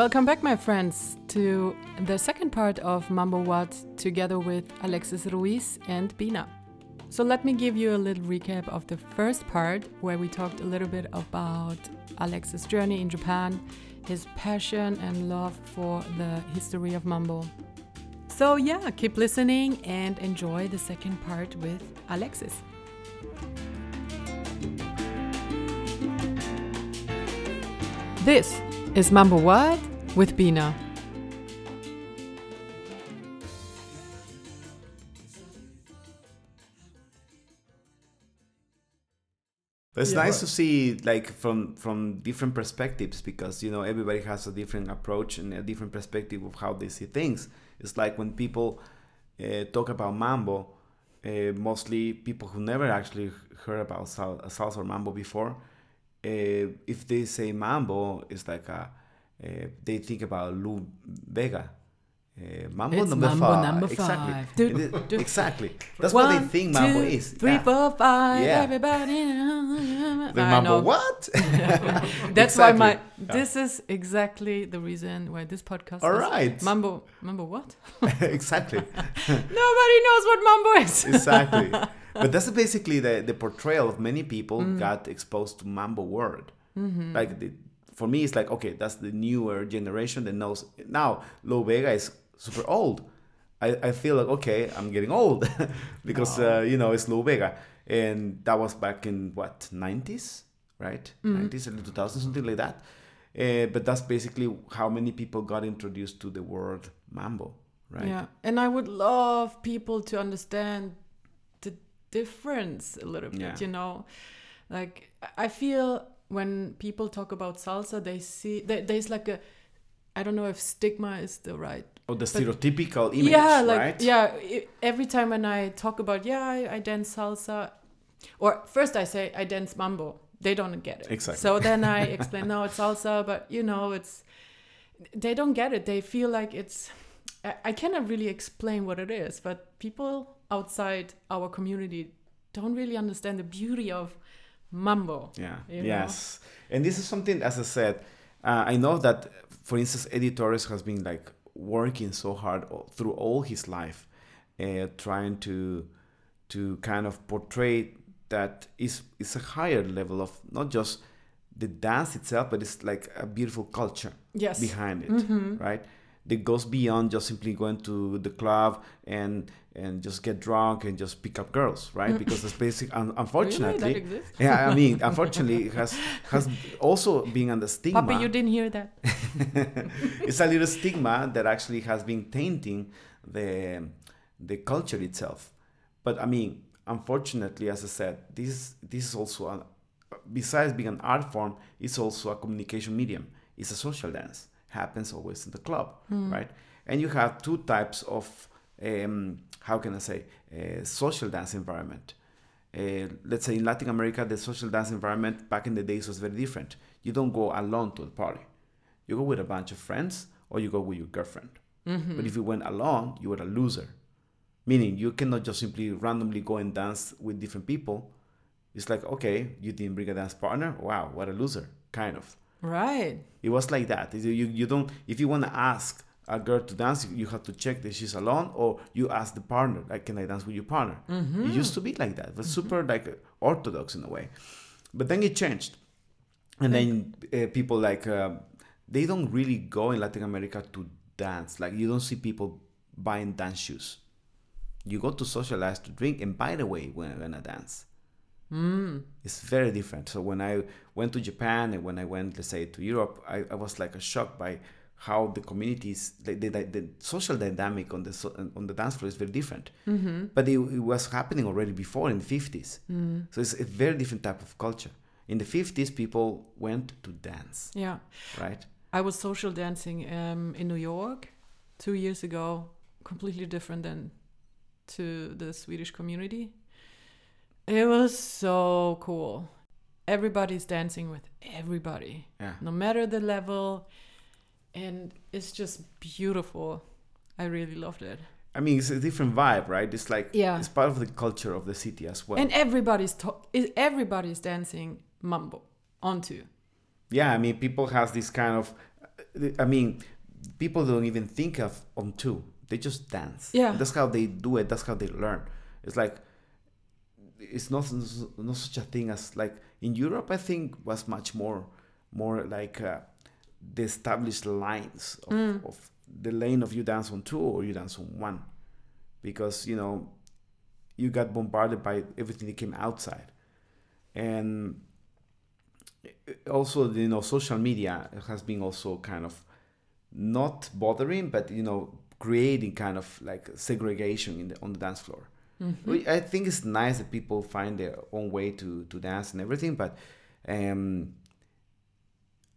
Welcome back, my friends, to the second part of Mambo What together with Alexis Ruiz and Bina. So, let me give you a little recap of the first part where we talked a little bit about Alexis' journey in Japan, his passion and love for the history of Mambo. So, yeah, keep listening and enjoy the second part with Alexis. This is Mambo What with Bina. But it's Yeah. nice to see like from from different perspectives because you know everybody has a different approach and a different perspective of how they see things. It's like when people uh, talk about mambo, uh, mostly people who never actually heard about sal- salsa or mambo before. Uh, if they say mambo, it's like a, uh, they think about Lou Bega. Uh, mambo number Mambo five. number Exactly. Do- do- exactly. That's what they think mambo two, is. Three, Yeah. four, five. Yeah. Everybody. The I mambo know. what? That's why my. Yeah. This is exactly the reason why this podcast. All is right. Mambo. Mambo what? exactly. Nobody knows what mambo is. exactly. But that's basically the, the portrayal of many people Mm. got exposed to mambo word. Mm-hmm. Like the, for me, it's like okay, that's the newer generation that knows. Now, Lou Bega is super old. I, I feel like okay, I'm getting old because uh, you know it's Lou Bega, and that was back in what 90s, right? Mm-hmm. 90s, early 2000s, something like that. Uh, but that's basically how many people got introduced to the word mambo, right? Yeah, and I would love people to understand the difference a little bit. Yeah. You know, like I feel when people talk about salsa, they see there, there's like a, I don't know if stigma is the right Or the stereotypical image, yeah, like right? yeah. every time when I talk about yeah, I, I dance salsa, or first I say I dance mambo, they don't get it. Exactly. So then I explain, no, it's salsa, but you know, it's they don't get it. They feel like it's. I, I cannot really explain what it is, but people outside our community don't really understand the beauty of mambo. Yeah. you know? yes. And this is something, as I said, uh, I know that, for instance, Eddie Torres has been like working so hard all, through all his life, uh, trying to to kind of portray that is is a higher level of not just the dance itself, but it's like a beautiful culture Yes. behind it, Mm-hmm. right? That goes beyond just simply going to the club and and just get drunk and just pick up girls, right? Because it's basic. Un- unfortunately, Mm. Really? Yeah, I mean, unfortunately, it has has also been under stigma. Papa, you didn't hear that. it's a little stigma that actually has been tainting the the culture itself. But I mean, unfortunately, as I said, this this is also a, besides being an art form, it's also a communication medium. It's a social dance. Happens always in the club, right? And you have two types of um, how can I say uh, social dance environment. Uh, let's say in Latin America, the social dance environment back in the days was very different. You don't go alone to the party. You go with a bunch of friends or you go with your girlfriend. But if you went alone, you were a loser. Meaning you cannot just simply randomly go and dance with different people. It's like, okay, you didn't bring a dance partner. Wow, what a loser, kind of. Right. It was like that. You, you don't, if you want to ask a girl to dance, you have to check that she's alone or you ask the partner, like, can I dance with your partner? It used to be like that. It was super like orthodox in a way. But then it changed. And then uh, people like, uh, they don't really go in Latin America to dance. Like you don't see people buying dance shoes. You go to socialize to drink and by the way, when when gonna dance. It's very different. So when I went to Japan and when I went, let's say, to Europe, I, I was like shocked by how the communities, the, the, the social dynamic on the on the dance floor is very different. Mm-hmm. But it, it was happening already before in the 50s. So it's a very different type of culture. In the 50s, people went to dance, Yeah. right? I was social dancing um, in New York two years ago, completely different than to the Swedish community. It was so cool. Everybody's dancing with everybody, Yeah. no matter the level, and it's just beautiful. I really loved it. I mean, it's a different vibe, right? It's like Yeah. it's part of the culture of the city as well. And everybody's to- everybody's dancing mambo onto. yeah, I mean, people has this kind of I mean, people don't even think of on two. They just dance. Yeah. That's how they do it. That's how they learn. It's like it's not not such a thing as like in Europe. I think was much more more like uh, the established lines of, Mm. of the lane of you dance on two or you dance on one, because you know you got bombarded by everything that came outside, and also you know social media has been also kind of not bothering, but you know creating kind of like segregation in the on the dance floor. Mm-hmm. I think it's nice that people find their own way to, to dance and everything, but um,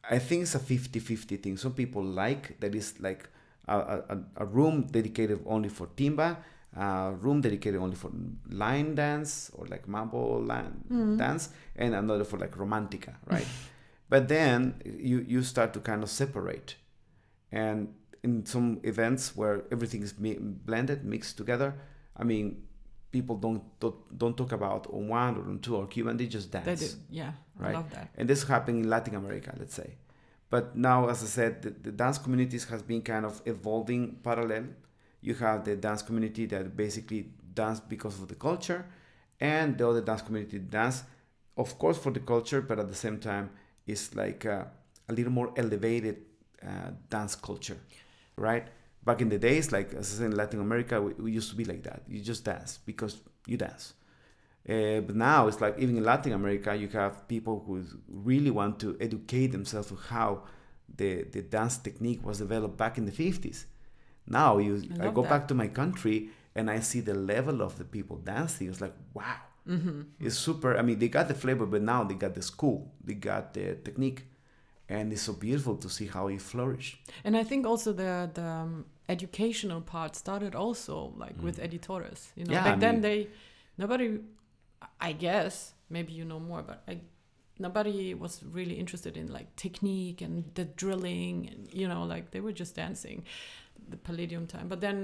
I think it's a 50 50 thing. Some people like that is like a, a, a room dedicated only for timba, a room dedicated only for line dance or like mambo line Mhm. dance, and another for like romantica, right? but then you, you start to kind of separate. And in some events where everything is mi- blended, mixed together, I mean, people don't, don't talk about on one or on two or Cuban, they just dance. They do. Yeah, I love that. And this happened in Latin America, let's say. But now, as I said, the, the dance communities has been kind of evolving parallel. You have the dance community that basically dance because of the culture, and the other dance community dance, of course, for the culture, but at the same time, is like uh, a little more elevated uh, dance culture, right? Back in the days, like as I said in Latin America, we, we used to be like that. You just dance because you dance. Uh, but now it's like even in Latin America, you have people who really want to educate themselves on how the, the dance technique was developed back in the 50s. Now you, I I, go that. back to my country and I see the level of the people dancing. It's like, wow, Mm-hmm. it's super. I mean, they got the flavor, but now they got the school, they got the technique. And it's so beautiful to see how it flourished. And I think also the the um, educational part started also like with Eddie Torres. You know, Mm. Yeah, back I then mean- they nobody, I guess maybe you know more, but I, nobody was really interested in like technique and the drilling and you know like they were just dancing, the Palladium time. But then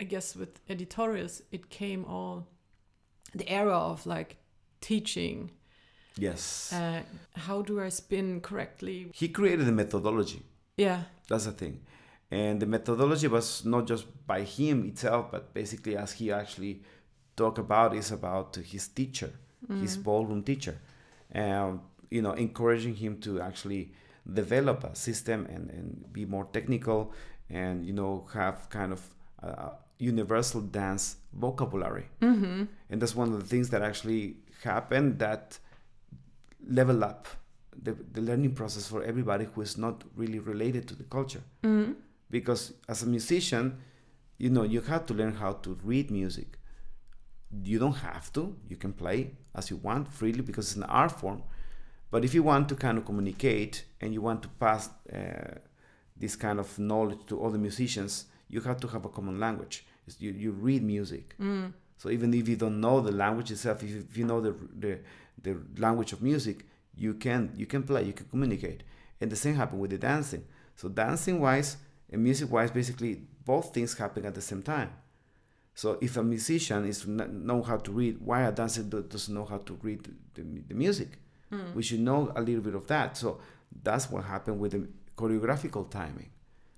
I guess with Eddie Torres it came all the era of like teaching. Yes. Uh, how do I spin correctly? he created a methodology. Yeah. That's the thing. And the methodology was not just by him itself, but basically, as he actually talked about, is about his teacher, his ballroom teacher, um, you know, encouraging him to actually develop a system and, and be more technical and, you know, have kind of universal dance vocabulary. Mm-hmm. And that's one of the things that actually happened that level up the, the learning process for everybody who is not really related to the culture. Mm-hmm. because as a musician you know you have to learn how to read music. You don't have to. You can play as you want freely because it's an art form. But if you want to kind of communicate and you want to pass uh, this kind of knowledge to other musicians you have to have a common language. It's- you, you read music. Mm. so even if you don't know the language itself if you, if you know the, the the language of music you can you can play you can communicate. And the same happen with the dancing. So dancing wise and music wise basically both things happen at the same time. So if a musician is know how to read why a dancer do, doesn't know how to read the, the, music? Mm. we should know a little bit of that. So that's what happened with the choreographical timing.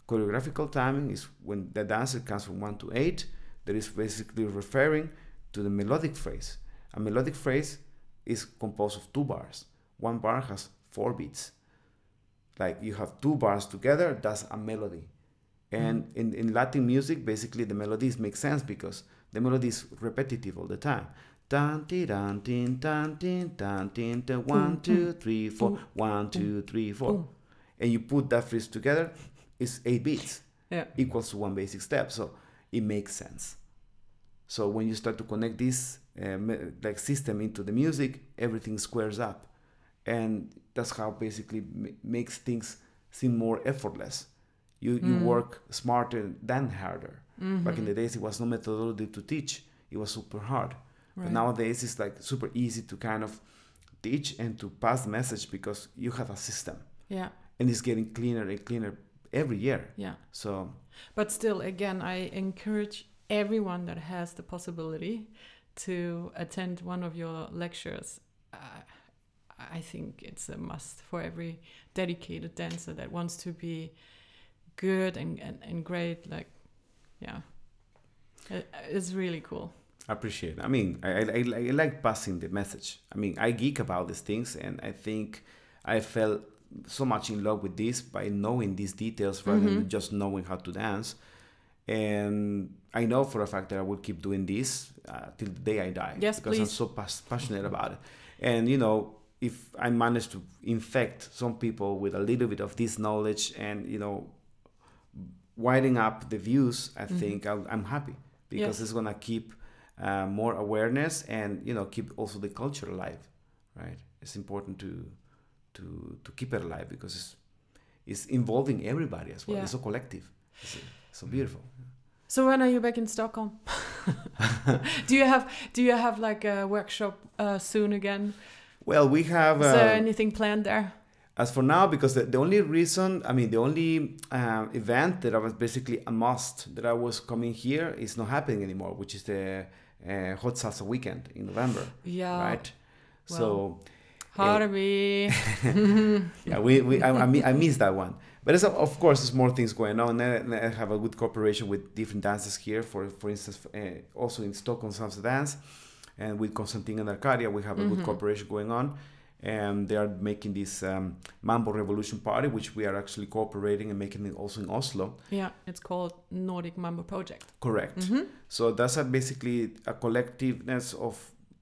Choreographical timing is when the dancer comes from 1 to 8 that is basically referring to the melodic phrase. A melodic phrase is composed of two bars. One bar has four beats. Like you have two bars together that's a melody. And in, in latin music basically the melodies make sense because the melody is repetitive all the time. Dun, ti, dun, dun, dun, one, two, three, four, one, two, three, four. And you put that phrase together, it's eight beats. Yeah. equals to one basic step. So it makes sense. So when you start to connect this uh, like system into the music, everything squares up, and that's how basically ma- makes things seem more effortless. You you Mm. work smarter than harder. Mm-hmm. Back in the days, it was no methodology to teach; it was super hard. But nowadays, it's like super easy to kind of teach and to pass the message because you have a system, Yeah. and it's getting cleaner and cleaner every year. Yeah. So But still, again, I encourage everyone that has the possibility to attend one of your lectures. Uh, I think it's a must for every dedicated dancer that wants to be good and, and, and great. Like, yeah, it, it's really cool. I appreciate it. I mean, I, I, I like passing the message. I mean, I geek about these things, and I think I felt so much in love with this by knowing these details rather Mm-hmm. than just knowing how to dance. And I know for a fact that I will keep doing this uh, till the day I die. Yes, because I'm so pas- passionate about it. And you know, if I manage to infect some people with a little bit of this knowledge and you know, widening up the views, I think I'll, I'm happy because Mm-hmm. Yes. it's gonna keep uh, more awareness and you know keep also the culture alive, right? It's important to to to keep it alive because it's it's involving everybody as well. Yeah. It's so collective. It's so beautiful. So when are you back in Stockholm? do you have do you have like a workshop uh, soon again? Well, we have. Is there uh, anything planned there? As for now, because the, the only reason, I mean, the only um, event that I was basically a must that I was coming here is not happening anymore, which is the uh, Hot Salsa Weekend in November, Yeah. right? so, Harvey. yeah, we, we I, I, I miss that one. But it's, of course, there's more things going on. And I have a good cooperation with different dances here. For for instance, uh, also in Stockholm Salsa Dance, and with Konstantin and Arcadia, we have a good cooperation going on. And they are making this um, Mambo Revolution party, which we are actually cooperating and making it also in Oslo. yeah, it's called Nordic Mambo Project. Correct. So that's a basically a collectiveness of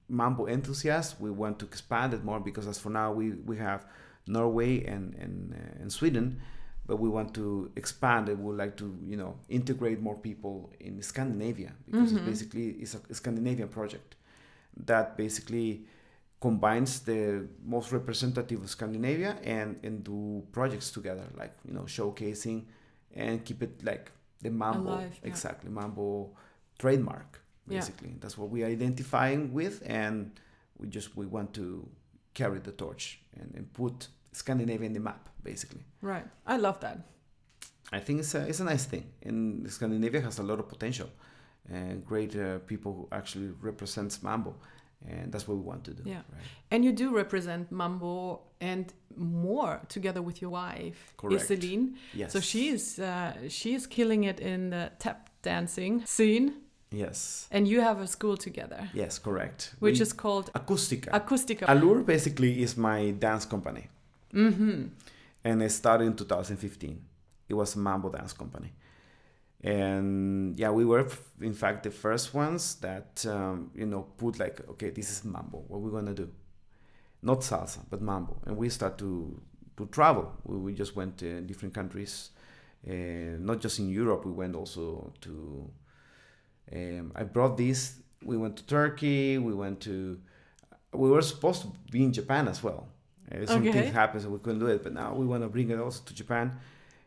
mambo enthusiasts. We want to expand it more because as for now we, we have Norway and and, uh, and Sweden, but we want to expand it. We would like to you know integrate more people in Scandinavia because it's mm-hmm. basically it's a Scandinavian project that basically combines the most representative of Scandinavia and and do projects together like you know showcasing and keep it like the mambo Alive, yeah. exactly mambo trademark Yeah. basically that's what we are identifying with and we just we want to carry the torch and, and put Scandinavia in the map basically Right. I love that. I think it's a, it's a nice thing and Scandinavia has a lot of potential and great uh, people who actually represents mambo and that's what we want to do Yeah. right? And you do represent Mambo and more together with your wife, Correct. Iselin. yes So she's uh, she's killing it in the tap dancing scene, yes and you have a school together, yes correct which We- is called Acústica Acústica. Allure basically is my dance company. Mm-hmm. And I started in 2015. It was mambo dance company. And yeah, we were, in fact, the first ones that, um, you know, put like, okay, this is mambo. What we're going to do? Not salsa, but mambo. And we start to, to travel. We, we just went to different countries, uh, not just in Europe. We went also to, um, I brought this. We went to Turkey. We went to, we were supposed to be in Japan as well. Uh, something Okay. happened, so we couldn't do it. But now we want to bring it also to Japan.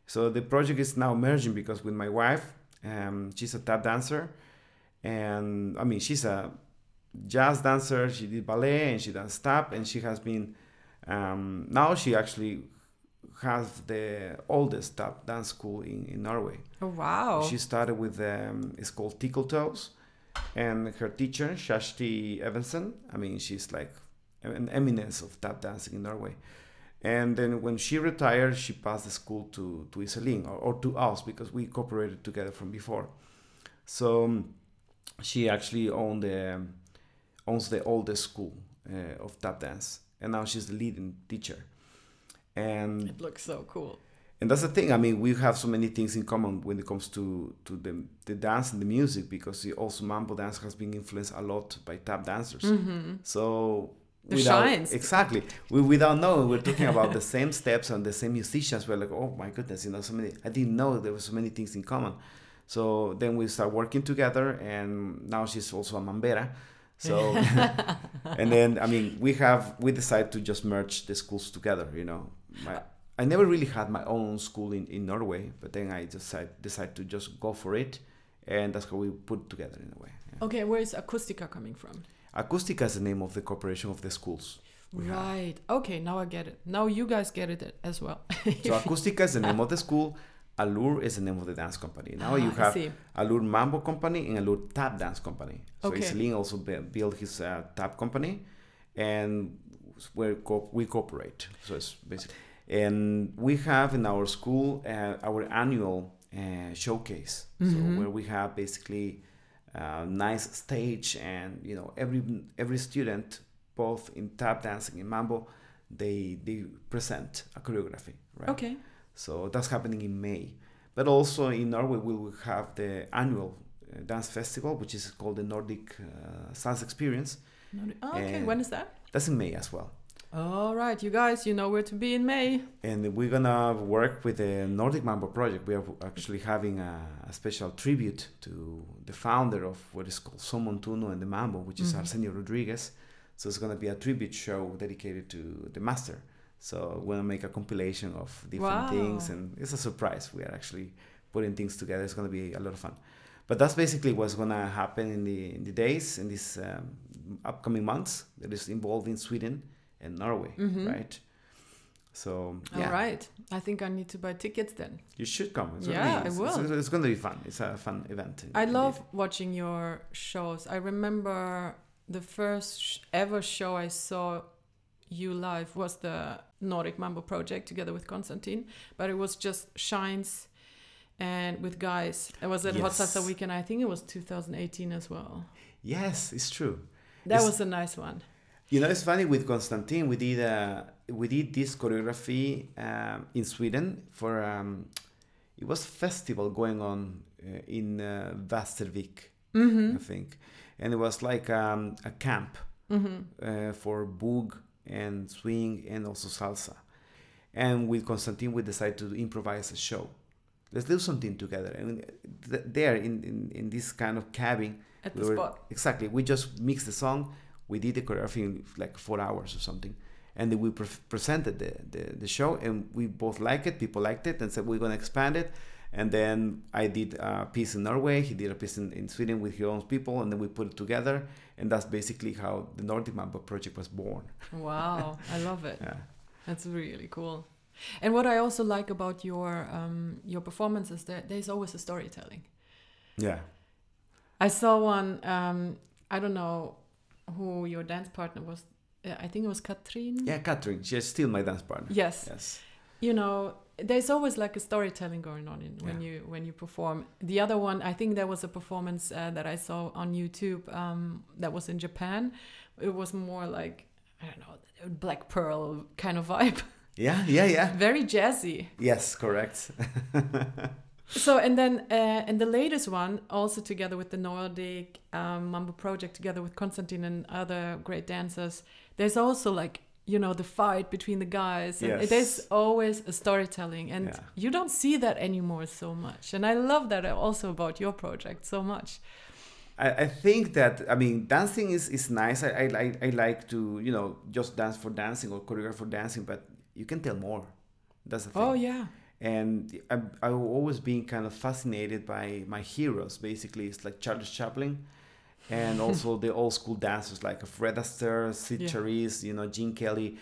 So the project is now merging because with my wife, um, she's a tap dancer, and I mean she's a jazz dancer. She did ballet and she does tap, and she has been. Um, now she actually has the oldest tap dance school in, in Norway. Oh wow! She started with um, it's called Tickle Toes, and her teacher Shashti Evanson. I mean, she's like an eminence of tap dancing in Norway. And then when she retired, she passed the school to to Iselin or, or to us because we cooperated together from before. So um, she actually owned the owns the oldest school uh, of tap dance, and now she's the leading teacher. And it looks so cool. and that's the thing. I mean, we have so many things in common when it comes to to the the dance and the music because the, also mambo dance has been influenced a lot by tap dancers. So The shines. exactly, we without knowing, we're talking about the same steps and the same musicians. We're like, oh my goodness, you know, so many. I didn't know there were so many things in common. So then we start working together, and now she's also a mambera. So, and then I mean, we have we decided to just merge the schools together. You know, my, I never really had my own school in, in Norway, but then I decided decided to just go for it, and that's how we put it together in a way. yeah. Okay, where is Acústica coming from? Acústica is the name of the corporation of the schools. we have. Right. Okay, now I get it. Now you guys get it as well. So Acústica is the name of the school. Allure is the name of the dance company. Now you Ah, I have. Allure Mambo Company and Allure Tap Dance Company. So Okay. Iselin also built his uh, tap company, and we co- we cooperate. So it's basically. And we have in our school uh, our annual uh, showcase, Mhm. so where we have basically a nice stage, and you know every every student, both in tap dancing and mambo, they they present a choreography, right? Okay. So that's happening in May. But also in Norway, we will have the annual uh, dance festival, which is called the Nordic uh, Salsa Experience. Oh, okay. And- when is that? That's in May as well. All right, you guys, you know where to be in May. And we're gonna work with the Nordic Mambo project. We are actually having a, a special tribute to the founder of what is called Son Montuno and the Mambo, which is Mhm. Arsenio Rodriguez. So it's gonna be a tribute show dedicated to the master. So we're gonna make a compilation of different things, and it's a surprise. We are actually putting things together. It's gonna be a lot of fun. But that's basically what's gonna happen in the in the days in these um, upcoming months that is involved in Sweden and Norway, Mhm. right? So yeah, All right. I think I need to buy tickets then. you should come. It's Yeah, really- I will. It's, it's going to be fun. It's a fun event. I indeed. love watching your shows. I remember the first ever show I saw you live was the Nordic Mambo project together with Konstantin, but it was just shines and with guys. It was at Hot Yes. Salsa Weekend. I think it was 2018 as well. Yes, it's true. That It's- was a nice one. You know, it's funny with Konstantin. We did uh, we did this choreography um, in Sweden for um, it was a festival going on uh, in uh, Västervik, Mm-hmm. I think, and it was like um, a camp Mm-hmm. uh, for boog and swing and also salsa. And with Konstantin, we decided to improvise a show. Let's do something together. And th- there, in, in, in this kind of cabin, At we the were- spot. exactly, we just mixed the song. We did the choreography in like four hours or something. And then we pre- presented the, the, the show, and we both liked it. People liked it, and said we're going to expand it. And then I did a piece in Norway. He did a piece in, in Sweden with his own people, and then we put it together. And that's basically how the Nordic Mambo project was born. Wow, I love it. Yeah. That's really cool. And what I also like about your um, your performance is that there's always a storytelling. Yeah. I saw one. Um, I don't know who your dance partner was. Uh, I think it was Katrin. Yeah, Catherine, she's still my dance partner. Yes. Yes. You know, there's always like a storytelling going on in, when Yeah. you when you perform. The other one, I think there was a performance uh, that I saw on YouTube um, that was in Japan. It was more like I don't know, Black Pearl kind of vibe. Yeah, yeah, yeah. Very jazzy. Yes, correct. So and then uh, and the latest one, also together with the Nordic um, Mambo project, together with Konstantin and other great dancers, there's also like you know the fight between the guys. And Yes. There's always a storytelling, and Yeah. you don't see that anymore so much. And I love that also about your project so much. I, think that I mean dancing is, is nice. I, I I I like to you know just dance for dancing or choreograph for dancing, but you can tell more. That's the thing. Oh yeah, And I've, I've always been kind of fascinated by my heroes. Basically, it's like Charles Chaplin, and also the old school dancers like Fred Astaire, Cyd Yeah. Charisse, you know, Gene Kelly.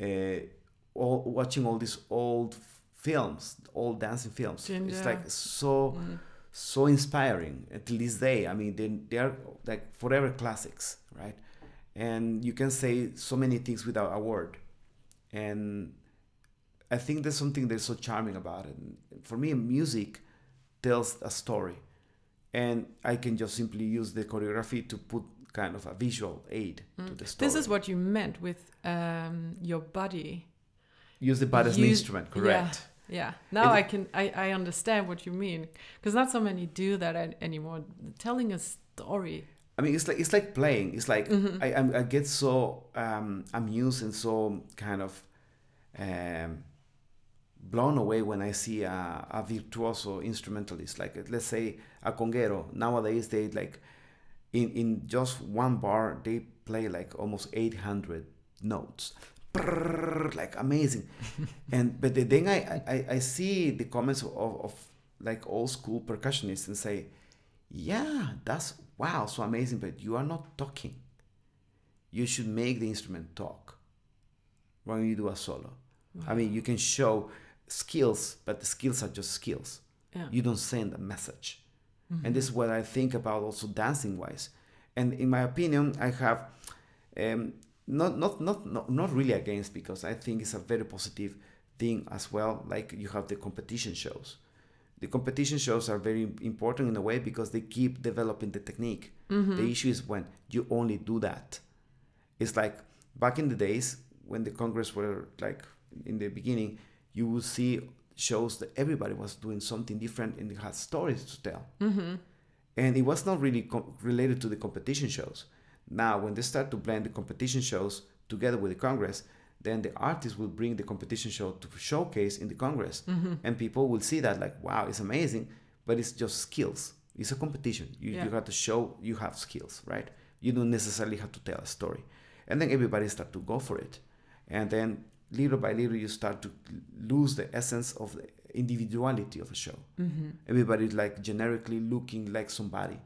Uh, all watching all these old films, old dancing films. It's like so Mm. so inspiring until this day. I mean, they, they are like forever classics, right? And you can say so many things without a word. And I think there's something that's so charming about it. And for me, music tells a story. And I can just simply use the choreography to put kind of a visual aid to the story. Mm. this is what you meant with um, your body. use the body as an instrument, correct? Yeah, now It- I can I, I understand what you mean because not so many do that anymore. Telling a story. I mean, it's like it's like playing. It's like Mhm. I I'm, I get so um, amused and so kind of um, blown away when I see a, a virtuoso instrumentalist. Like let's say a conguero. Nowadays they like in in just one bar they play like almost 800 notes. Brrrr, like amazing, and but then I, I I see the comments of, of like old school percussionists and say, yeah, that's wow, so amazing, but you are not talking. You should make the instrument talk when you do a solo. I mean, you can show skills, but the skills are just skills. Yeah. You don't send a message. Mm-hmm. And this is what I think about also dancing wise. And in my opinion, I have um, not, not, not, not, not really against because I think it's a very positive thing as well. Like you have the competition shows. The competition shows are very important in a way because they keep developing the technique. The issue is when you only do that. It's like back in the days when the Congress were like in the beginning, you will see shows that everybody was doing something different and had stories to tell. Mm-hmm. And it was not really com- related to the competition shows. Now, when they start to blend the competition shows together with the Congress, then the artists will bring the competition show to showcase in the Congress. Mm-hmm. And people will see that, like, wow, it's amazing, but it's just skills. It's a competition. You, Yeah. you have to show you have skills, right? You don't necessarily have to tell a story. And then everybody start to go for it. And then little by little, you start to lose the essence of the individuality of a show. Mm-hmm. Everybody's like generically looking like somebody.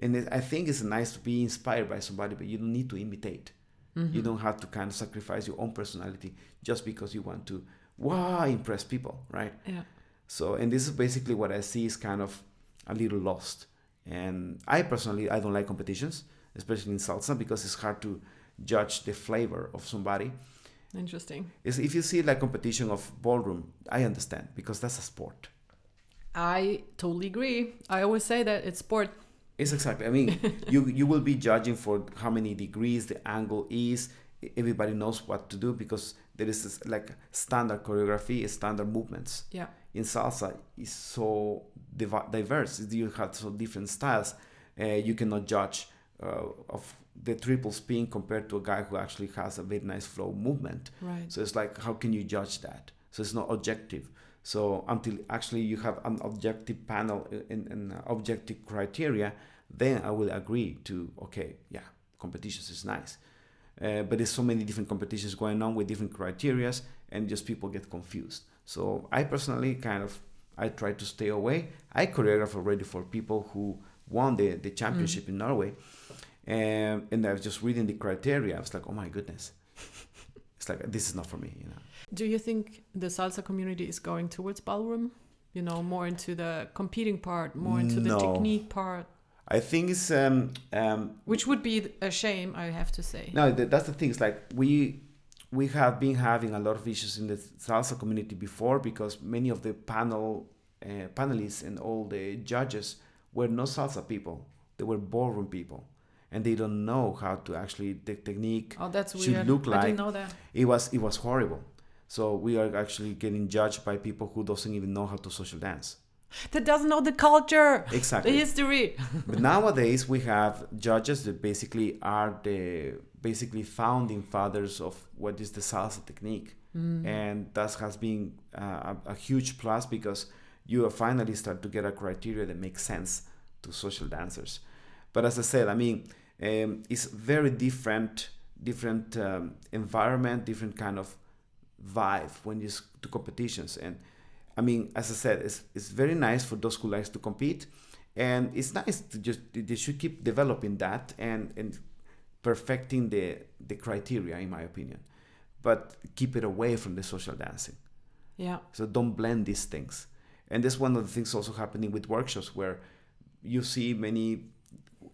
And it, I think it's nice to be inspired by somebody, but you don't need to imitate. You mm-hmm. don't have to kind of sacrifice your own personality just because you want to, wow, impress people, right? Yeah. So, and this is basically what I see is kind of a little lost. And I personally, I don't like competitions, especially in salsa, because it's hard to judge the flavor of somebody. Interesting. Is if you see like competition of ballroom, I understand because that's a sport. I totally agree. I always say that it's sport. It's exactly. I mean, you you will be judging for how many degrees the angle is. Everybody knows what to do because there is this, like standard choreography, standard movements. Yeah. In salsa, is so div- diverse. You have so different styles. Uh, you cannot judge uh, of the triple spin compared to a guy who actually has a very nice flow movement. Right. So it's like, how can you judge that? So it's not objective. So until actually you have an objective panel uh, and, and uh, objective criteria, then I will agree to okay, yeah, competitions is nice. Uh, but there's so many different competitions going on with different criterias, and just people get confused. So I personally kind of I try to stay away. I choreograph already for people who won the, the championship mm. in Norway, and and I was just reading the criteria. I was like, oh my goodness, it's like this is not for me, you know. Do you think the salsa community is going towards ballroom? You know, more into the competing part, more into the technique part, I think it's um um which would be a shame, I have to say. no that's the thing. It's like we we have been having a lot of issues in the salsa community before because many of the panel uh, panelists and all the judges were not salsa people. They were ballroom people, and they don't know how to actually the technique Oh, that's should weird. look I like. didn't know that. It was it was horrible. So we are actually getting judged by people who doesn't even know how to social dance. That doesn't know the culture, exactly the history. but nowadays we have judges that basically are the basically founding fathers of what is the salsa technique and that has been uh, a, a huge plus because you finally start to get a criteria that makes sense to social dancers but as i said i mean um, it's very different different um, environment different kind of vibe when you to competitions and I mean, as I said, it's, it's very nice for those who likes to compete, and it's nice to just they should keep developing that and and perfecting the the criteria, in my opinion, but keep it away from the social dancing. Yeah. So don't blend these things. And that's one of the things also happening with workshops where you see many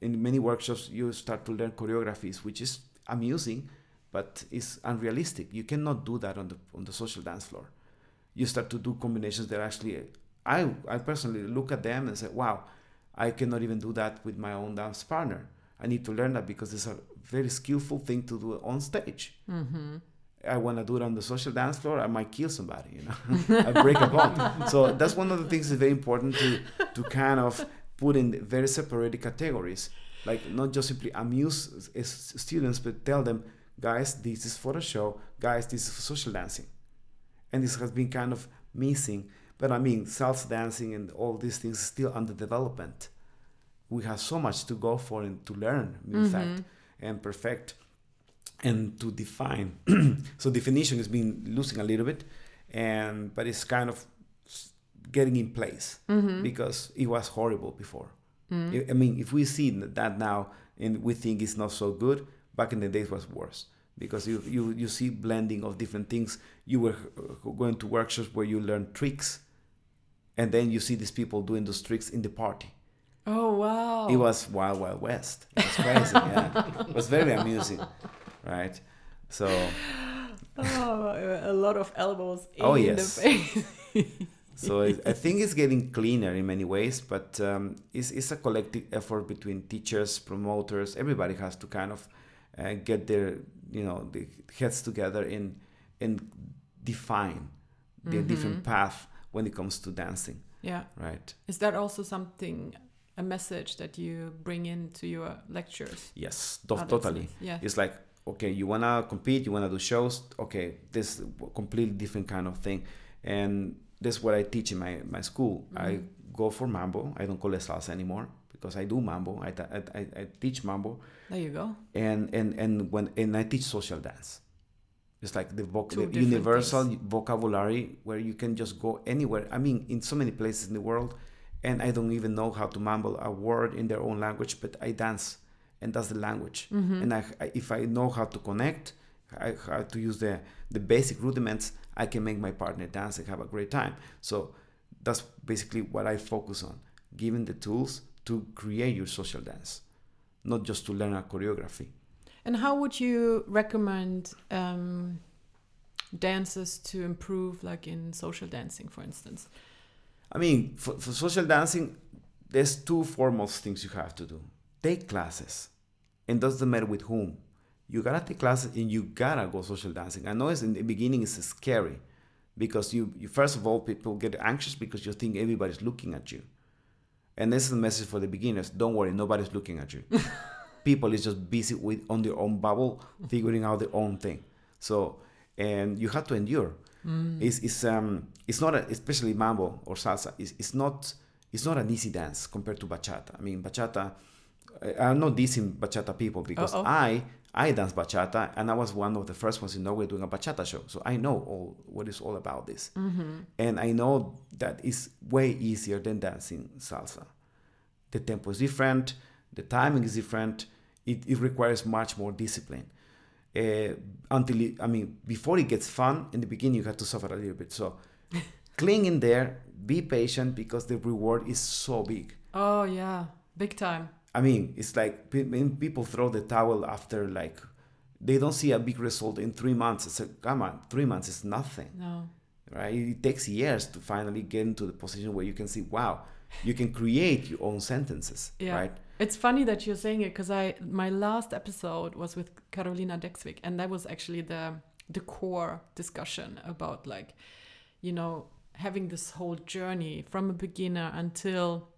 in many workshops you start to learn choreographies, which is amusing, but it's unrealistic. You cannot do that on the on the social dance floor. You start to do combinations that actually I I personally look at them and say, wow, I cannot even do that with my own dance partner. I need to learn that because it's a very skillful thing to do on stage. Mm-hmm. I want to do it on the social dance floor, I might kill somebody, you know, I break a bone. So that's one of the things that's very important to to kind of put in very separated categories, like not just simply amuse students, but tell them, guys, this is for a show, guys, this is for social dancing, and this has been kind of missing. But I mean, salsa dancing and all these things still under development. We have so much to go for and to learn, in mm-hmm. fact, and perfect and to define. so definition has been losing a little bit, and but it's kind of getting in place mm-hmm. because it was horrible before. Mm-hmm. I I mean, if we see that now and we think it's not so good, back in the days was worse because you you you see blending of different things. You were going to workshops where you learn tricks, and then you see these people doing those tricks in the party. Oh wow. It was Wild Wild West. It was crazy. yeah, it was very amusing, right? So, oh, a lot of elbows oh, in Oh, the yes. so I, I think it's getting cleaner in many ways, but um, it's, it's a collective effort between teachers, promoters. Everybody has to kind of uh, get their you know the heads together and and define the different path when it comes to dancing, yeah. right? Is that also something, a message that you bring into your lectures? Yes, Oh, totally. nice. Yeah. It's like okay, you wanna compete, you wanna do shows. Okay, this completely different kind of thing, and that's what I teach in my my school. I Mm-hmm. go for mambo. I don't call it salsa anymore because I do mambo. I, I, I, I teach mambo, There you go. and and and when and I teach social dance. It's like the, voc- the universal things. vocabulary where you can just go anywhere. I mean, in so many places in the world, and I don't even know how to mumble a word in their own language, but I dance, and that's the language. Mm-hmm. And I, I, if I know how to connect, I, how to use the the basic rudiments, I can make my partner dance and have a great time. So that's basically what I focus on, giving the tools to create your social dance, not just to learn a choreography. And how would you recommend um, dances to improve, like in social dancing, for instance? I mean, for, for social dancing, there's two foremost things you have to do. Take classes, and doesn't matter with whom. You gotta take classes, and you gotta go social dancing. I know it's in the beginning it's scary, because you, you first of all people get anxious because you think everybody's looking at you, and this is the message for the beginners. Don't worry, nobody's looking at you. people is just busy with on their own bubble, figuring out their own thing. So, and you have to endure. It's, it's um it's not a, especially mambo or salsa. It's, it's not it's not an easy dance compared to bachata. I mean bachata. I- I'm not dissing bachata people because Uh-oh. I I dance bachata and I was one of the first ones in Norway doing a bachata show. So I know all what is all about this, and I know that it's way easier than dancing salsa. The tempo is different, the timing is different. It, it requires much more discipline. Uh, until it, I mean, before it gets fun, in the beginning you have to suffer a little bit. So cling in there, be patient because the reward is so big. Oh yeah, big time. I mean, it's like people throw the towel after like they don't see a big result in three months. It's like, come on, three months is nothing, No. right? It takes years to finally get into the position where you can see, wow, you can create your own sentences, Yeah. right? It's funny that you're saying it because I my last episode was with Carolina Dexvik, and that was actually the the core discussion about like, you know, having this whole journey from a beginner until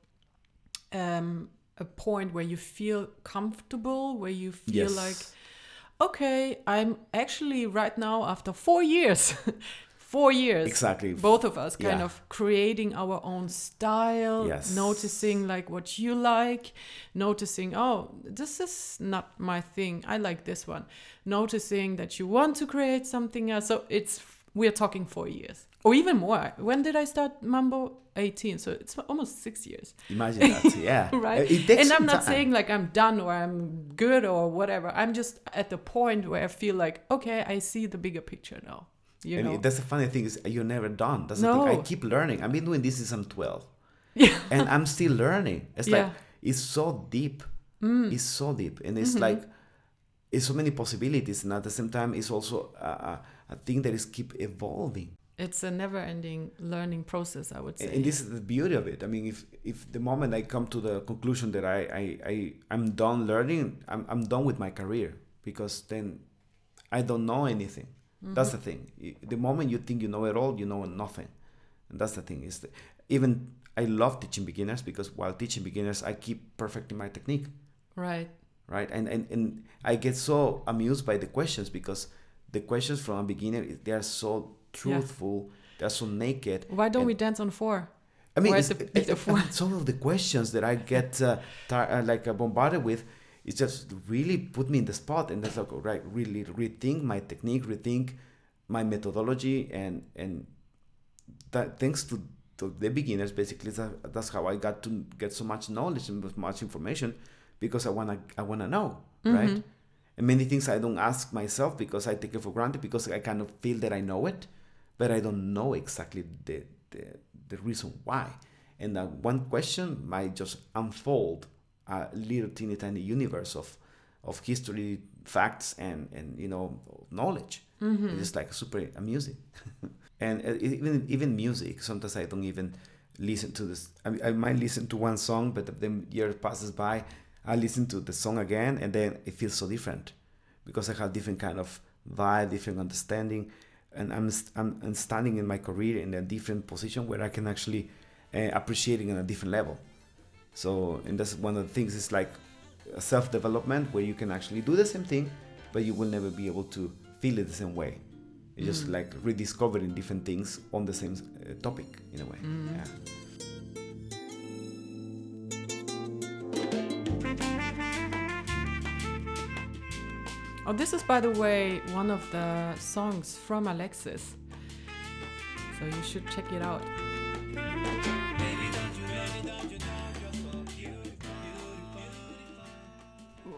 um, a point where you feel comfortable, where you feel Yes. like, okay, I'm actually right now after four years, four years, Exactly. both of us kind Yeah. of creating our own style Yes. noticing like what you like noticing oh this is not my thing i like this one noticing that you want to create something else so it's we're talking four years or even more when did i start mambo 18 so it's almost six years Imagine that, yeah. right It takes and i'm not time. saying like i'm done or i'm good or whatever i'm just at the point where i feel like okay i see the bigger picture now you and know that's the funny thing is you're never done. That's the No. thing. I keep learning. I've been doing this since I'm 12, yeah and I'm still learning. It's like Yeah. Mm. it's so deep. It's so deep, and it's Mm-hmm. like it's so many possibilities, and at the same time, it's also a, a, thing that is keep evolving. it's a never ending learning process i would say And, this is the beauty of it. I mean, if if the moment I come to the conclusion that I I, I I'm done learning, I'm I'm done with my career because then I don't know anything. Mm-hmm. That's the thing. The moment you think you know it all, you know nothing, and that's the thing. Is even I love teaching beginners because while teaching beginners, I keep perfecting my technique, right right? And and and I get so amused by the questions because the questions from a beginner they are so truthful, they're so naked. Why don't and- we dance on four? I mean, it's, the it- bigger it- one? some of the questions that I get uh, tar- uh, like uh, bombarded with, it just really put me in the spot, and that's like right, really rethink my technique, rethink my methodology, and and that thanks to, to the beginners, basically that, that's how I got to get so much knowledge and so much information because I wanna I wanna know, right? And many things I don't ask myself because I take it for granted because I kind of feel that I know it, but I don't know exactly the the, the reason why. And that one question might just unfold a little teeny tiny universe of of history, facts, and and you know knowledge. Mm-hmm. It's like super amusing. and uh, even even music, sometimes I don't even listen to this. I, I might listen to one song, but then years passes by, I listen to the song again, and then it feels so different because I have different kind of vibe, different understanding, and I'm st- I'm, I'm standing in my career in a different position where I can actually uh, appreciate it on a different level. So, and that's one of the things. It's like self development where you can actually do the same thing, but you will never be able to feel it the same way. It's just Mm. like rediscovering different things on the same uh, topic in a way. Mm. Yeah. Oh, this is, by the way, one of the songs from Alexis. So you should check it out.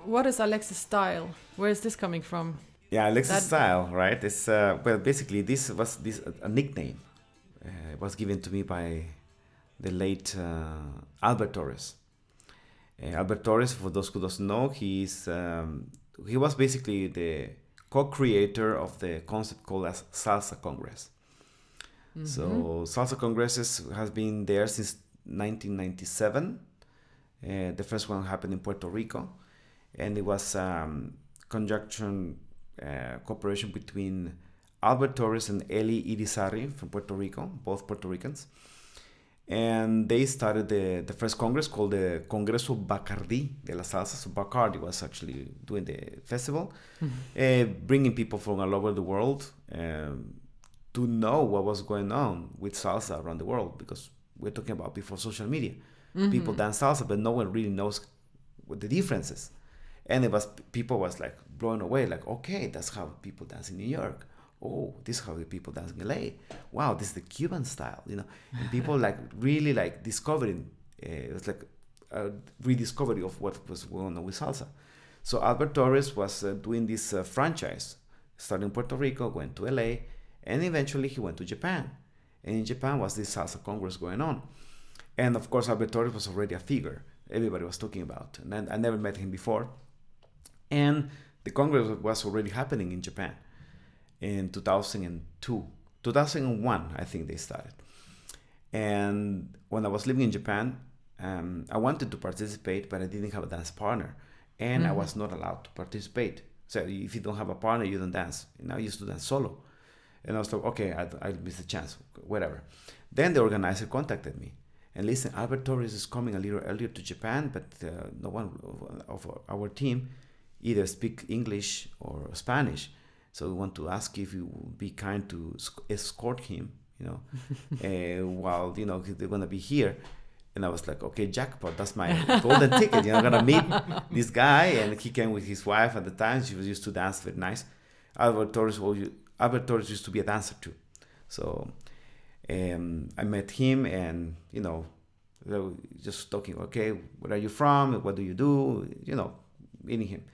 What is Alexis' style? Where is this coming from? Yeah, Alexis That- style, right? It's uh, well, basically this was this a nickname. Uh, it was given to me by the late uh, Albert Torres. Uh, Albert Torres, for those who don't know, he's um, he was basically the co-creator of the concept called as Salsa Congress. Mm-hmm. So Salsa Congresses has been there since 1997. Uh, the first one happened in Puerto Rico, and it was um, conjunction uh, cooperation between Albert Torres and Eli Irizarry from Puerto Rico, both Puerto Ricans. And they started the, the first congress called the Congreso Bacardi de la Salsa. So Bacardi was actually doing the festival, uh, bringing people from all over the world um, to know what was going on with salsa around the world because we're talking about before social media. People dance salsa, but no one really knows what the differences. And it was people was like blown away, like, okay, that's how people dance in New York. Oh, this is how the people dance in LA. Wow, this is the Cuban style, you know. And people like really like discovering. Uh, it was like a rediscovery of what was going on with salsa. So Albert Torres was uh, doing this uh, franchise, starting in Puerto Rico, went to LA, and eventually he went to Japan. And in Japan was this salsa congress going on. And of course, Albert Torres was already a figure everybody was talking about. And then I never met him before. And the congress was already happening in Japan in 2002. 2001, I think they started. And when I was living in Japan, um, I wanted to participate, but I didn't have a dance partner. And I was not allowed to participate. So if you don't have a partner, you don't dance. And I used to dance solo. And I was like, okay, I, I missed a chance, whatever. Then the organizer contacted me. And listen, Albert Torres is coming a little earlier to Japan, but uh, no one of our team either speak English or Spanish. So we want to ask if you would be kind to escort him, you know, uh, while, you know, they're going to be here. And I was like, okay, jackpot, that's my golden ticket. You know, I'm going to meet this guy. And he came with his wife at the time. She was used to dance very nice. Albert Torres, well, Albert Torres used to be a dancer too. So um, I met him and, you know, just talking, okay, where are you from? What do you do? You know, meeting him.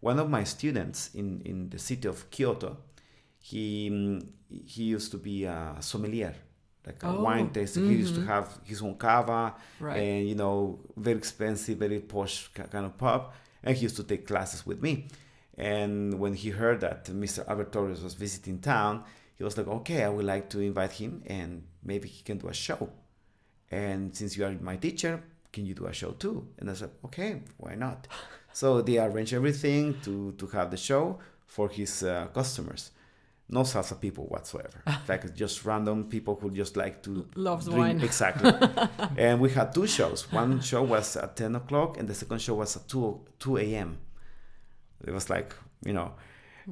One of my students in, in the city of Kyoto, he, he used to be a sommelier, like a Oh, wine taster. He used to mhm. have his own cava Right. and, you know, very expensive, very posh kind of pub. And he used to take classes with me. And when he heard that Mr. Albert Torres was visiting town, he was like, okay, I would like to invite him and maybe he can do a show. And since you are my teacher, can you do a show too? And I said, okay, why not? so they arrange everything to, to have the show for his uh, customers. No salsa people whatsoever. like just random people who just like to Loves drink- wine. Exactly. and we had two shows. One show was at 10 o'clock and the second show was at 2, 2 a.m. It was like, you know,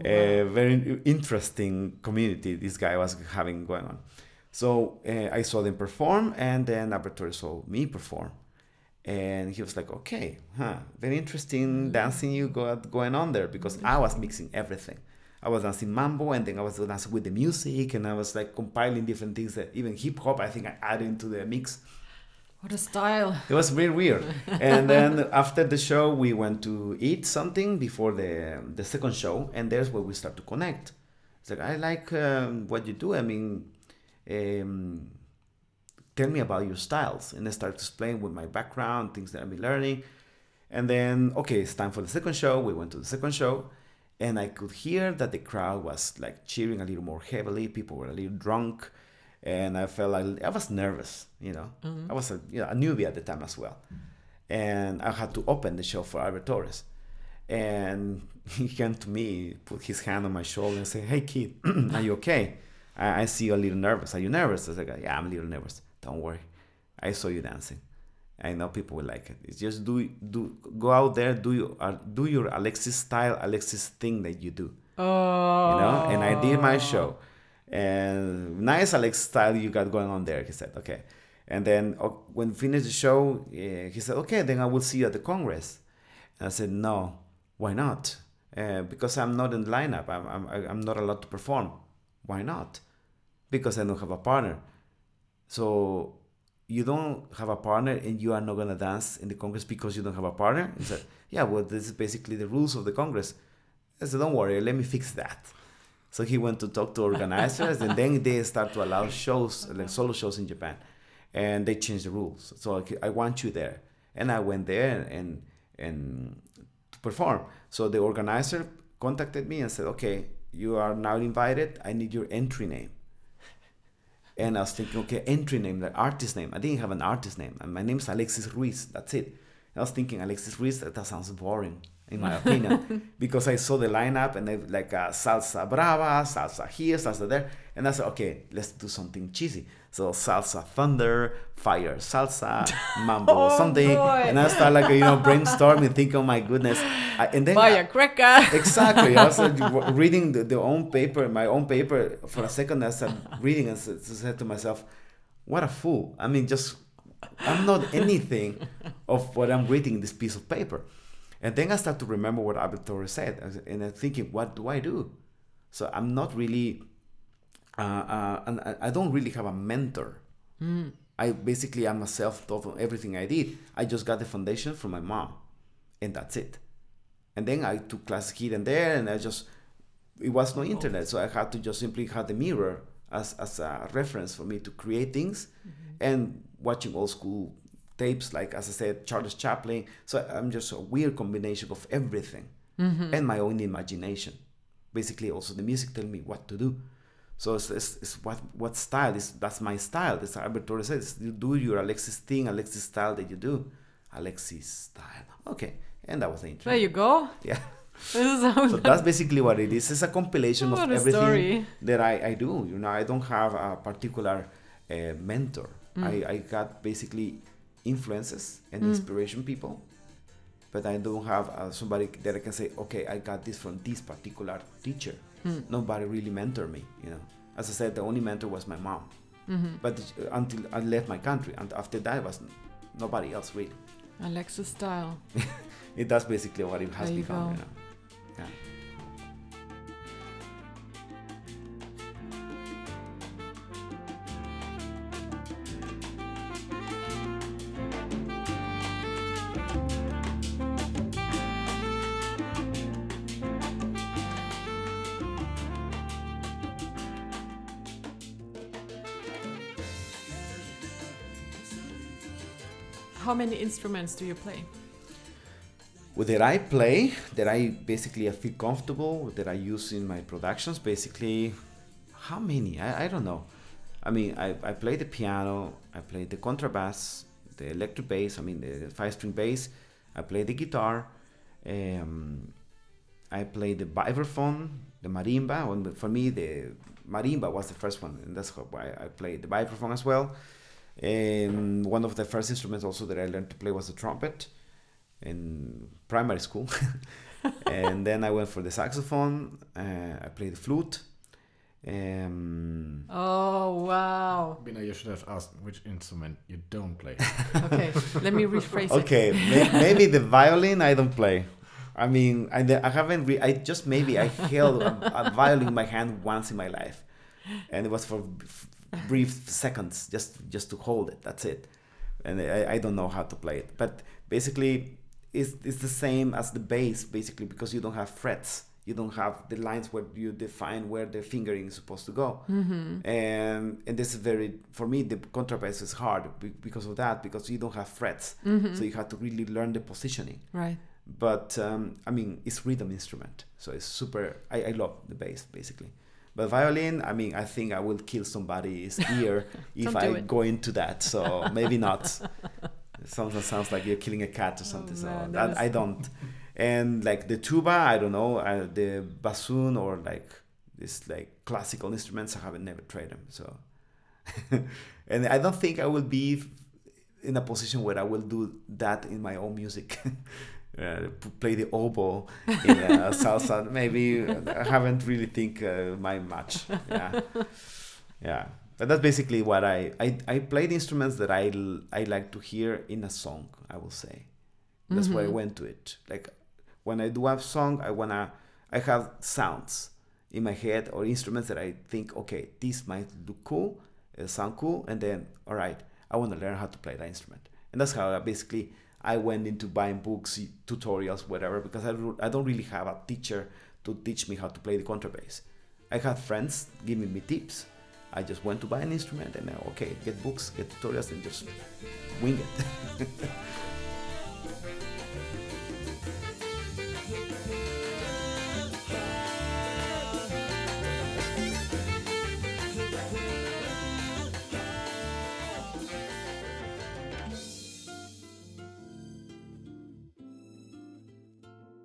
a very interesting community this guy was having going on. So uh, I saw them perform, and then Alberto saw me perform, and he was like, "Okay, huh, very interesting dancing you got going on there," because I was mixing everything. I was dancing mambo, and then I was dancing with the music, and I was like compiling different things that even hip hop. I think I added into the mix. What a style. It was really weird. and then after the show, we went to eat something before the the second show, and there's where we start to connect. It's like I like um, what you do. I mean, um, tell me about your styles, and I start to explain with my background, things that I've been learning. And then okay, it's time for the second show. We went to the second show, and I could hear that the crowd was like cheering a little more heavily. People were a little drunk, and I felt like I was nervous. You know, mm-hmm. I was a, you know, a newbie at the time as well, and I had to open the show for Albert Torres, and he came to me, put his hand on my shoulder, and said, "Hey kid, are you okay? I, I see you're a little nervous. Are you nervous?" I was like, "Yeah, I'm a little nervous. Don't worry. I saw you dancing." I know people will like it. It's just do do go out there, do your uh, do your Alexis style, Alexis thing that you do. Oh. You know, and I did my show, and nice Alex style you got going on there. He said, okay, and then uh, when finished the show, uh, he said, okay, then I will see you at the Congress. And I said, no, why not? Uh, because I'm not in the lineup. I'm I'm I'm not allowed to perform. Why not? Because I don't have a partner. So you don't have a partner and you are not going to dance in the congress because you don't have a partner? He said yeah well this is basically the rules of the congress. I said don't worry let me fix that. So he went to talk to organizers and then they start to allow shows like solo shows in japan. And they changed the rules. So like, i want you there. And i went there and and to perform. So the organizer contacted me and said okay you are now invited. I need your entry name and I was thinking, okay, entry name, the artist name. I didn't have an artist name. And my name's Alexis Ruiz. That's it. I was thinking Alexis Ruiz. That, sounds boring, in my opinion, because I saw the lineup and they like uh, salsa brava, salsa here, salsa there, and I said, okay, let's do something cheesy. So salsa thunder, fire salsa, mambo Oh, something, boy. and I start like you know brainstorming, thinking, oh my goodness, I, and then Firecracker. exactly. I was uh, like, reading the, the own paper, my own paper for a second. I started reading and said, said to myself, "What a fool! I mean, just I'm not anything of what I'm reading in this piece of paper." And then I start to remember what Albert Torres said, and I'm thinking, "What do I do?" So I'm not really, uh, uh, and I- don't really have a mentor. I basically am a self-taught on everything I did. I just got the foundation from my mom, and that's it. And then I took classes here and there, and I just it was no internet, so I had to just simply have the mirror as as a reference for me to create things, and watching old school tapes like as I said Charles Chaplin. So I'm just a weird combination of everything and my own imagination. Basically, also the music tell me what to do. So it's, it's, it's what what style is that's my style. That's Albert Torres says you do your Alexis thing, Alexis style that you do, Alexis style. Okay, and that was the intro. There you go. Yeah. This is how So that's basically what it is. It's a compilation What of a everything story. that I, I do. You know, I don't have a particular uh, mentor. Mm. I, I got basically influences and Mm. inspiration people, but I don't have uh, somebody that I can say, okay, I got this from this particular teacher. Mm. Nobody really mentored me. You know, as I said, the only mentor was my mom. Mhm. But uh, until I left my country, and after that was nobody else really. Alexis style. It, that's basically what it has There you become. go. You know. Many instruments do you play? Well, that I play, that I basically I feel comfortable, that I use in my productions. Basically, how many? I, I don't know. I mean, I, I play the piano, I play the contrabass, the electric bass, I mean, the five string bass, I play the guitar, um, I play the vibraphone, the marimba. When, for me, the marimba was the first one, and that's why I played the vibraphone as well. And one of the first instruments also that I learned to play was the trumpet in primary school. and then I went for the saxophone. Uh, I played the flute. Um, Oh wow. Bina, you should have asked which instrument you don't play. Okay, let me rephrase it. okay, may, maybe the violin I don't play. I mean, I, I haven't. Re- I just maybe I held a, a violin in my hand once in my life, and it was for f- brief seconds, just just to hold it. That's it, and I, I don't know how to play it. But basically, it's it's the same as the bass, basically, because you don't have frets. You don't have the lines where you define where the fingering is supposed to go Mm-hmm. and and this is very for me the contrabass is hard because of that because you don't have frets Mm-hmm. so you have to really learn the positioning Right. but um, I mean it's rhythm instrument, so it's super. I, I love the bass basically. But violin, I mean, I think I will kill somebody's ear if I it. go into that. So maybe not. Sounds like you're killing a cat or something. so Oh, man, that that I don't. And like the tuba, I don't know. Uh, the bassoon or like this like classical instruments, I haven't never tried them. So, and I don't think I will be in a position where I will do that in my own music. Uh, play the oboe in uh, salsa. Maybe I haven't really think uh, my much. Yeah, yeah. But that's basically what I I, I play the instruments that I l- I like to hear in a song. I will say that's why I Mhm. went to it. Like when I do a song, I wanna I have sounds in my head or instruments that I think okay, this might look cool, uh, sound cool, and then all right, I want to learn how to play that instrument. And that's how I basically I went into buying books, tutorials, whatever, because I, I don't really have a teacher to teach me how to play the contrabass. I had friends giving me tips. I just went to buy an instrument and uh, okay, get books, get tutorials, and just wing it.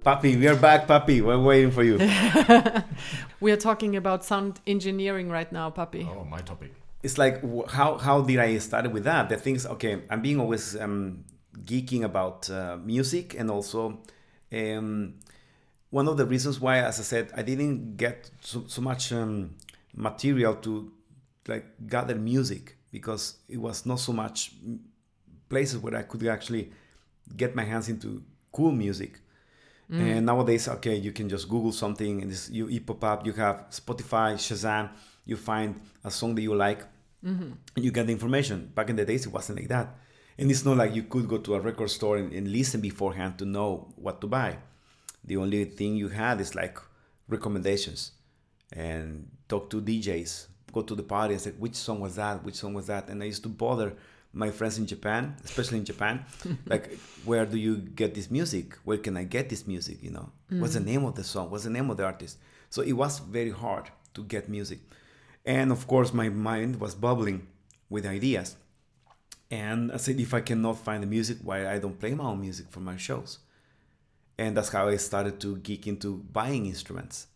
Papi, we are back, Papi. We're waiting for you. we are talking about sound engineering right now, Papi. Oh, my topic. it's like how how did I start with that? The things okay, I'm being always um, geeking about uh, music and also um, one of the reasons why, as I said, I didn't get so, so much um, material to like gather music because it was not so much places where I could actually get my hands into cool music. Mm. And nowadays, okay, you can just Google something and this, you it pop up. You have Spotify, Shazam. You find a song that you like, mm-hmm. and you get the information. Back in the days, it wasn't like that, and it's not like you could go to a record store and, and listen beforehand to know what to buy. The only thing you had is like recommendations, and talk to DJs, go to the party and say which song was that, which song was that, and I used to bother my friends in Japan, especially in Japan, like where do you get this music? Where can I get this music? You know, what's the mm. name of the song? What's the name of the artist? So it was very hard to get music, and of course my mind was bubbling with ideas. And I said, if I cannot find the music, why I don't play my own music for my shows? And that's how I started to geek into buying instruments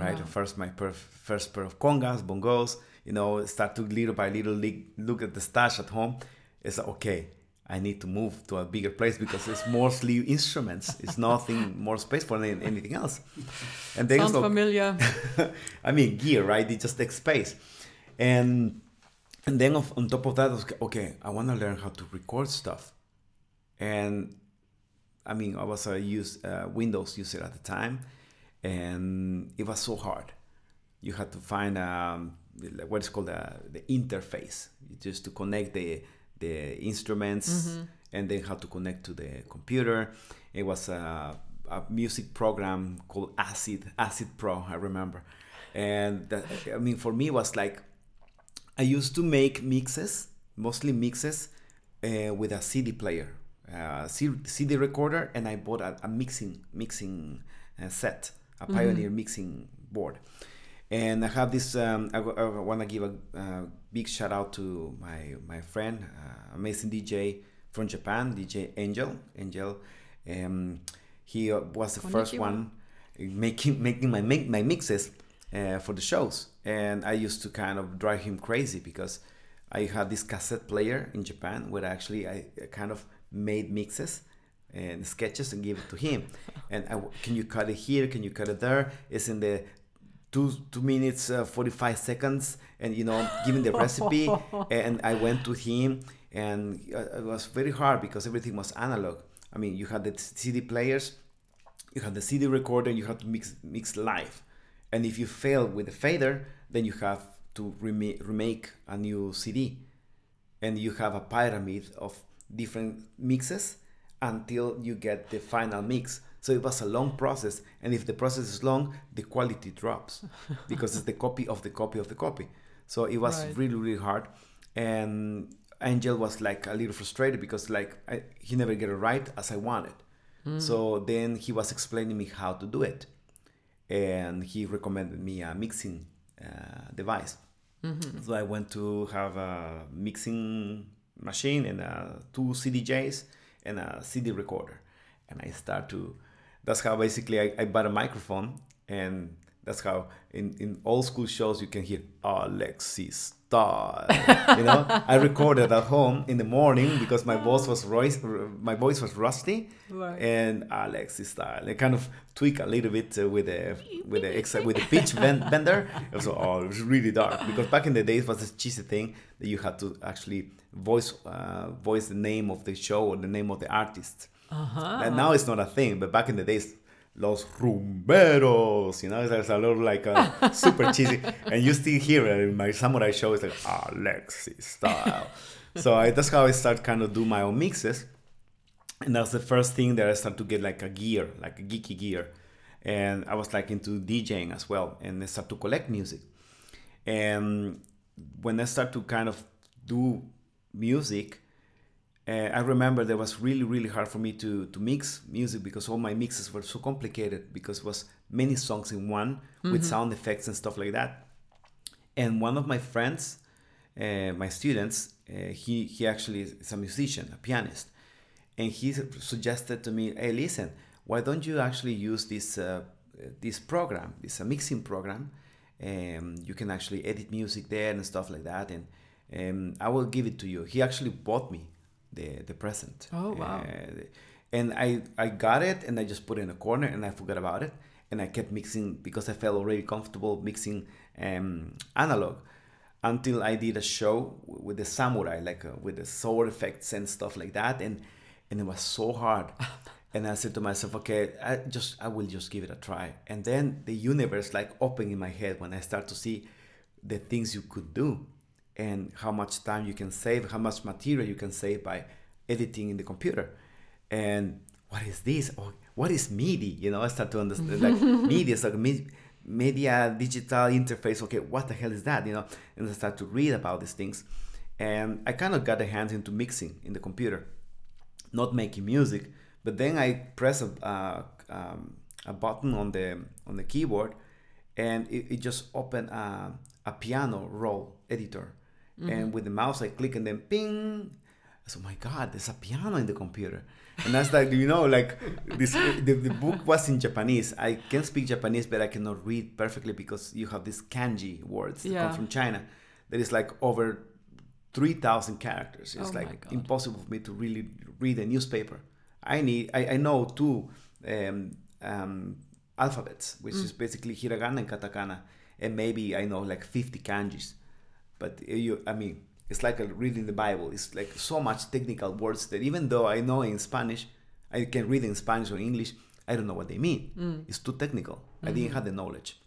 right? Wow. First, my per- first pair of congas, bongos, you know, start to little by little li- look at the stash at home. It's like, okay, I need to move to a bigger place because it's mostly instruments. It's nothing more space for any- anything else. And then Sounds like- familiar. I mean, gear, right? It just takes space. And and then of, on top of that, I was, okay, I want to learn how to record stuff. And I mean, I was a use uh, Windows user at the time, and it was so hard. You had to find um, what is called the, the interface, just to connect the the instruments, and then how to connect to the computer. It was a, a music program called Acid Acid Pro, I remember, and that, I mean, for me, it was like I used to make mixes, mostly mixes, uh, with a CD player, uh, CD recorder, and I bought a, a mixing mixing uh, set, a Pioneer mixing board. And I have this. Um, I, want to give a uh, big shout out to my my friend, uh, amazing DJ from Japan, DJ Angel. Angel, um, he was the first one making making my mi- my mixes uh, for the shows, and I used to kind of drive him crazy because I had this cassette player in Japan where actually I kind of made mixes and sketches and give it to him. And I, can you cut it here? Can you cut it there? It's in the two two minutes uh, 45 seconds and you know giving the recipe. And i went to him and uh, it was very hard because everything was analog. I mean you had the cd players you had the cd recorder you had to mix mix live. And if you fail with the fader then you have to rema- remake a new cd and you have a pyramid of different mixes until you get the final mix. So it was a long process, and if the process is long, the quality drops because it's the copy of the copy of the copy. So it was Right. really really hard, and Angel was like a little frustrated because like I, he never get it right as I wanted. So then he was explaining me how to do it, and he recommended me a mixing uh, device. So I went to have a mixing machine and uh, two CDJs and a CD recorder, and I start to. That's how basically I, I bought a microphone, and that's how in, in old school shows you can hear Alexis Star. you know, I recorded at home in the morning because my voice was rois- my voice was rusty, Right. and Alexis style. I kind of tweak a little bit uh, with the with the with the pitch ben- bender. It was oh, it was really dark because back in the days it was this cheesy thing that you had to actually voice uh, voice the name of the show or the name of the artist. Uh-huh. And now it's not a thing, but back in the days. Los rumberos, you know, it's a little like uh, super cheesy, and you still hear it in my samurai show. It's like Alexis style. so I, that's how I start kind of do my own mixes and that's the first thing that I start to get like a gear, like a geeky gear, and I was like into DJing as well, and I started to collect music, and when I start to kind of do music, uh, I remember that was really really hard for me to to mix music because all my mixes were so complicated because it was many songs in one with sound effects and stuff like that, and one of my friends, uh, my students, uh, he he actually is a musician, a pianist and he suggested to me, "Hey, listen, why don't you actually use this uh, this program, this uh, mixing program? Um, you can actually edit music there and stuff like that, and um, I will give it to you." He actually bought me the the present. Oh, wow. Uh, and I I got it, and I just put it in a corner, and I forgot about it, and I kept mixing because I felt already comfortable mixing um, analog until I did a show with the samurai, like uh, with the sword effects and stuff like that, and and it was so hard. and I said to myself, okay, I just I will just give it a try. And then the universe like opened in my head when I start to see the things you could do and how much time you can save, how much material you can save by editing in the computer. And what is this? Oh, what is MIDI? You know, I start to understand like MIDI is like me- media digital interface. Okay, what the hell is that? You know, and I start to read about these things, and I kind of got the hands into mixing in the computer, not making music. But then I press a uh, um, a button on the on the keyboard, and it, it just opened a, a piano roll editor, and with the mouse I click and then ping. I said, "Oh my God, there's a piano in the computer," and that's like you know like this. The, the book was in Japanese. I can speak Japanese, but I cannot read perfectly because you have these kanji words that Yeah. come from China. That is like over three thousand characters. It's Oh like impossible for me to really read a newspaper. I need. I, I know two um, um, alphabets, which is basically hiragana and katakana, and maybe I know like fifty kanjis. But you, I mean, it's like a reading the Bible. It's like so much technical words that even though I know in Spanish, I can read in Spanish or English, I don't know what they mean. Mm. It's too technical. I mm-hmm. didn't have the knowledge.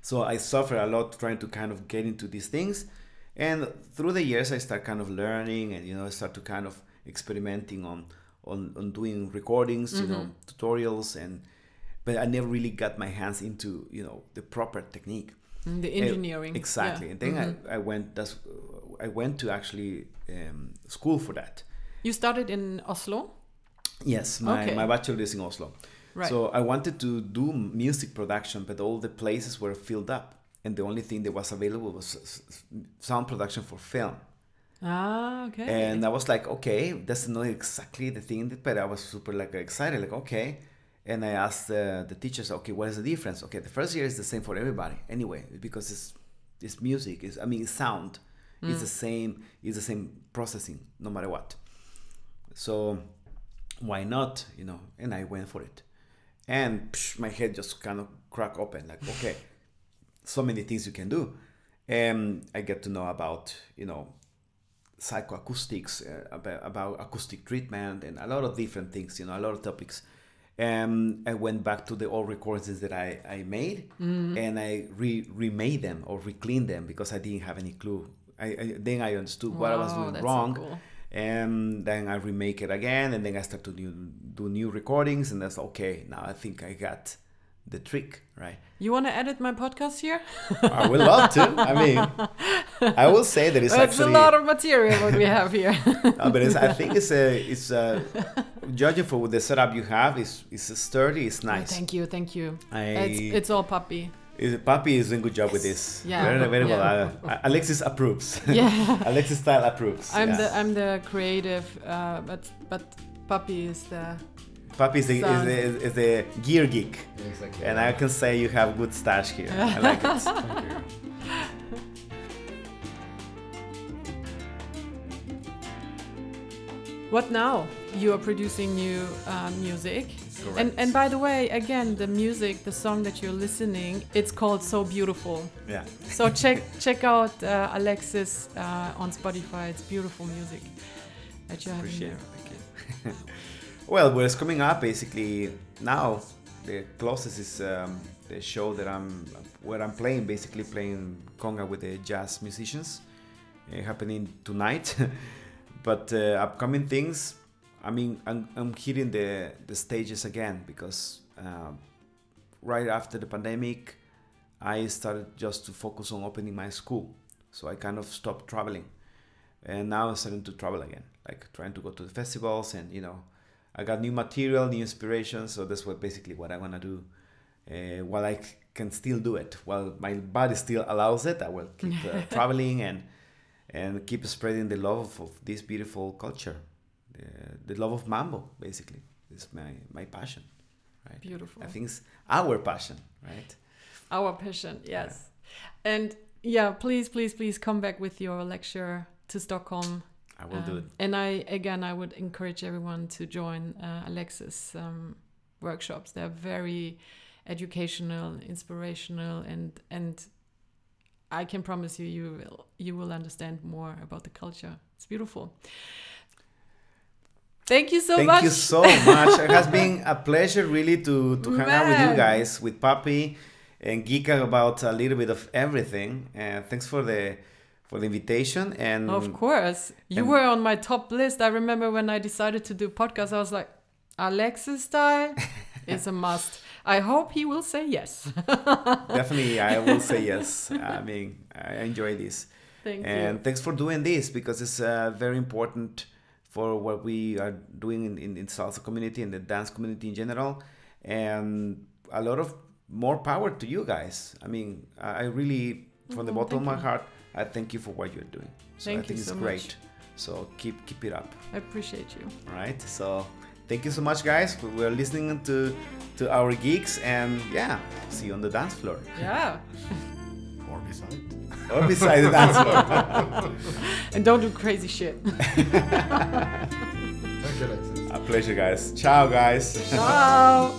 So I suffer a lot trying to kind of get into these things. And through the years, I start kind of learning and, you know, I start to kind of experimenting on, on, on doing recordings, you know, mm-hmm. tutorials. And, but I never really got my hands into, you know, the proper technique. Mm, The Uh, engineering. exactly. Yeah. And then Mhm. I, I went, that's, I went to actually um, school for that. You started in Oslo? Yes, my, Okay. my bachelor is in Oslo. Right. So I wanted to do music production, but all the places were filled up, and the only thing that was available was sound production for film. ah, okay. And I was like, okay, that's not exactly the thing, but I was super like excited, like okay. And I asked uh, the teachers, okay, what is the difference? Okay, the first year is the same for everybody, anyway, because it's it's music. It's, I mean, sound. It's the same. It's the same processing, no matter what. So why not? You know, and I went for it, and psh, my head just kind of cracked open, like okay, so many things you can do, and I get to know about you know psychoacoustics, uh, about, about acoustic treatment, and a lot of different things. You know, a lot of topics. And I went back to the old recordings that I, I made, mm-hmm. and I re remade them or recleaned them because I didn't have any clue. I, I then I understood what I was doing that's so wrong, cool. and then I remake it again, and then I start to do, do new recordings, and that's okay. Now I think I got the trick, right? You want to edit my podcast here? I would love to. I mean, I will say that it's It's actually a lot of material what we have here. no, but it's, I think it's a it's a judging for the setup you have, is is sturdy. It's Oh, nice. thank you, thank you. I, It's, it's all Papi. is- Papi is doing good job with this. Yeah. Very, very well. Yeah. Uh, Alexis approves. Yeah. Alexis style approves. I'm yeah. the I'm the creative, uh, but but Papi is the Papi is the, is, the, is, is the gear geek. Exactly. And I can say you have good stash here. I like it. What now? You are producing new uh, music. Correct. And and by the way, again, the music, the song that you're listening, it's called So Beautiful. Yeah. So check check out uh, Alexis uh, on Spotify. It's beautiful music that you have Appreciate here. it. Thank you. well, what's coming up basically now, the closest is um, the show that I'm where I'm playing, basically playing conga with the jazz musicians, uh, happening tonight. but uh, upcoming things, I mean, I'm, I'm hitting the the stages again because um, right after the pandemic, I started just to focus on opening my school. So I kind of stopped traveling and now I'm starting to travel again, like trying to go to the festivals and you know, I got new material, new inspiration. So that's what basically what I want to do. Uh, while I can still do it, while my body still allows it, I will keep uh, traveling and and keep spreading the love of this beautiful culture, the, the love of mambo. Basically, is my my passion. Right. Beautiful. I think it's our passion, right? Our passion, yes. And yeah, please, please, please come back with your lecture to Stockholm. I will do Um, it. And I again, I would encourage everyone to join uh, Alexis um, workshops. They're very educational, inspirational, and and I can promise you, you will you will understand more about the culture. It's beautiful. Thank you so Thank much. Thank you so much. it has been a pleasure, really, to, to hang out with you guys, with Papi, and geek about a little bit of everything. And thanks for the for the invitation. And Of course. You and- were on my top list. I remember when I decided to do podcast, I was like, Alexis style is a must. I hope he will say yes. definitely, I will say yes. I mean, I enjoy this. Thank you. and you. thanks for doing this because it's uh, very important for what we are doing in, in, in salsa community and the dance community in general and a lot of more power to you guys i mean i really from the Oh, bottom of my you. heart i thank you for what you're doing so i think it's so great much. so keep keep it up I appreciate you. all right so thank you so much guys We- we're listening to to our geeks and yeah see you on the dance floor Yeah. Or beside. or beside the dance floor And don't do crazy shit. Thank you, Alexis. a pleasure guys ciao guys Ciao.